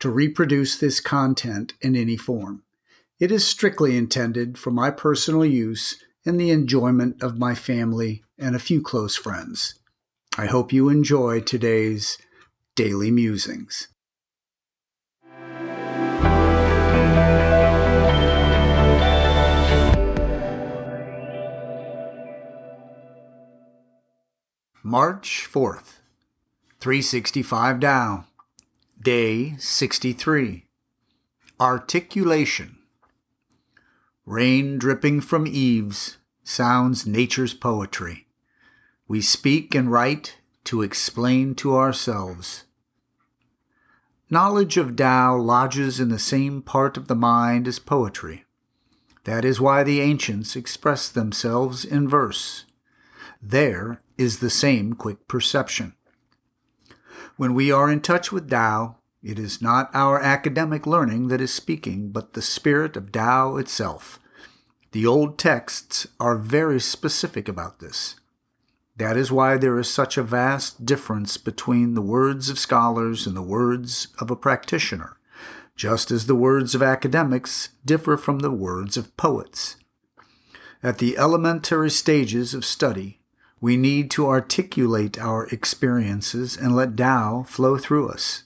to reproduce this content in any form. It is strictly intended for my personal use and the enjoyment of my family and a few close friends. I hope you enjoy today's Daily Musings. March 4th, 365 Tao, Day 63. Articulation. Rain dripping from eaves sounds nature's poetry. We speak and write to explain to ourselves. Knowledge of Tao lodges in the same part of the mind as poetry. That is why the ancients expressed themselves in verse. There is the same quick perception. When we are in touch with Tao, it is not our academic learning that is speaking, but the spirit of Tao itself. The old texts are very specific about this. That is why there is such a vast difference between the words of scholars and the words of a practitioner, just as the words of academics differ from the words of poets. At the elementary stages of study, we need to articulate our experiences and let Tao flow through us.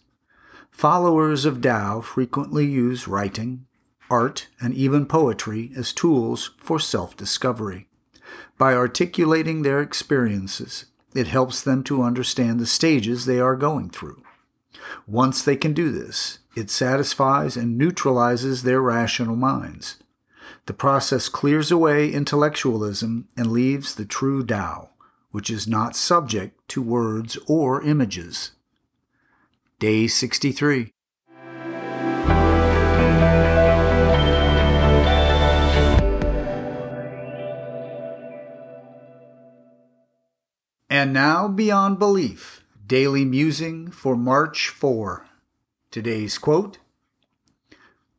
Followers of Tao frequently use writing, art, and even poetry as tools for self discovery. By articulating their experiences, it helps them to understand the stages they are going through. Once they can do this, it satisfies and neutralizes their rational minds. The process clears away intellectualism and leaves the true Tao which is not subject to words or images. Day 63. And now, beyond belief, daily musing for March 4. Today's quote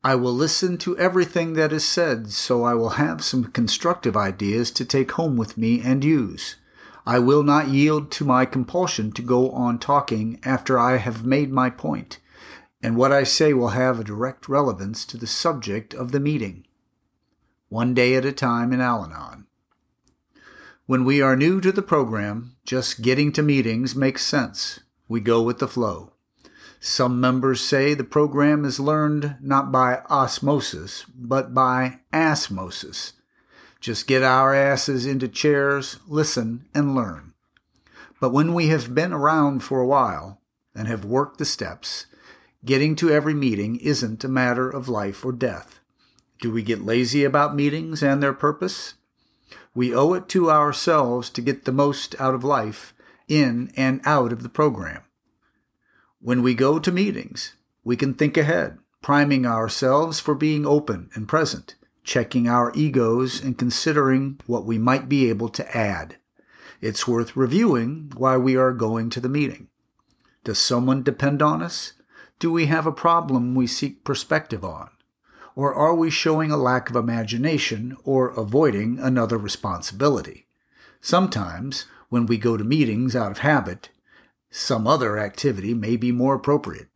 I will listen to everything that is said, so I will have some constructive ideas to take home with me and use. I will not yield to my compulsion to go on talking after I have made my point, and what I say will have a direct relevance to the subject of the meeting. One day at a time in Al Anon. When we are new to the program, just getting to meetings makes sense. We go with the flow. Some members say the program is learned not by osmosis, but by asmosis just get our asses into chairs, listen, and learn. But when we have been around for a while and have worked the steps, getting to every meeting isn't a matter of life or death. Do we get lazy about meetings and their purpose? We owe it to ourselves to get the most out of life in and out of the program. When we go to meetings, we can think ahead, priming ourselves for being open and present checking our egos and considering what we might be able to add. It's worth reviewing why we are going to the meeting. Does someone depend on us? Do we have a problem we seek perspective on? Or are we showing a lack of imagination or avoiding another responsibility? Sometimes, when we go to meetings out of habit, some other activity may be more appropriate.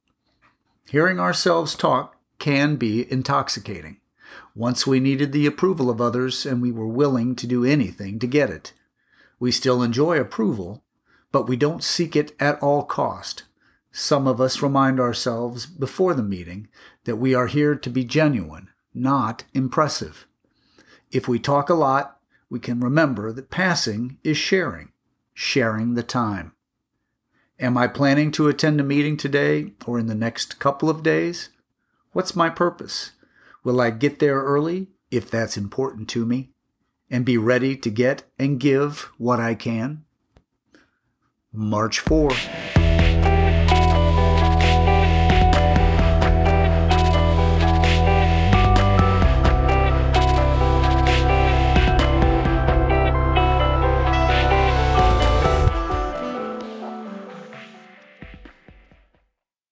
Hearing ourselves talk can be intoxicating. Once we needed the approval of others and we were willing to do anything to get it. We still enjoy approval, but we don't seek it at all cost. Some of us remind ourselves before the meeting that we are here to be genuine, not impressive. If we talk a lot, we can remember that passing is sharing, sharing the time. Am I planning to attend a meeting today or in the next couple of days? What's my purpose? Will I get there early, if that's important to me, and be ready to get and give what I can? March 4.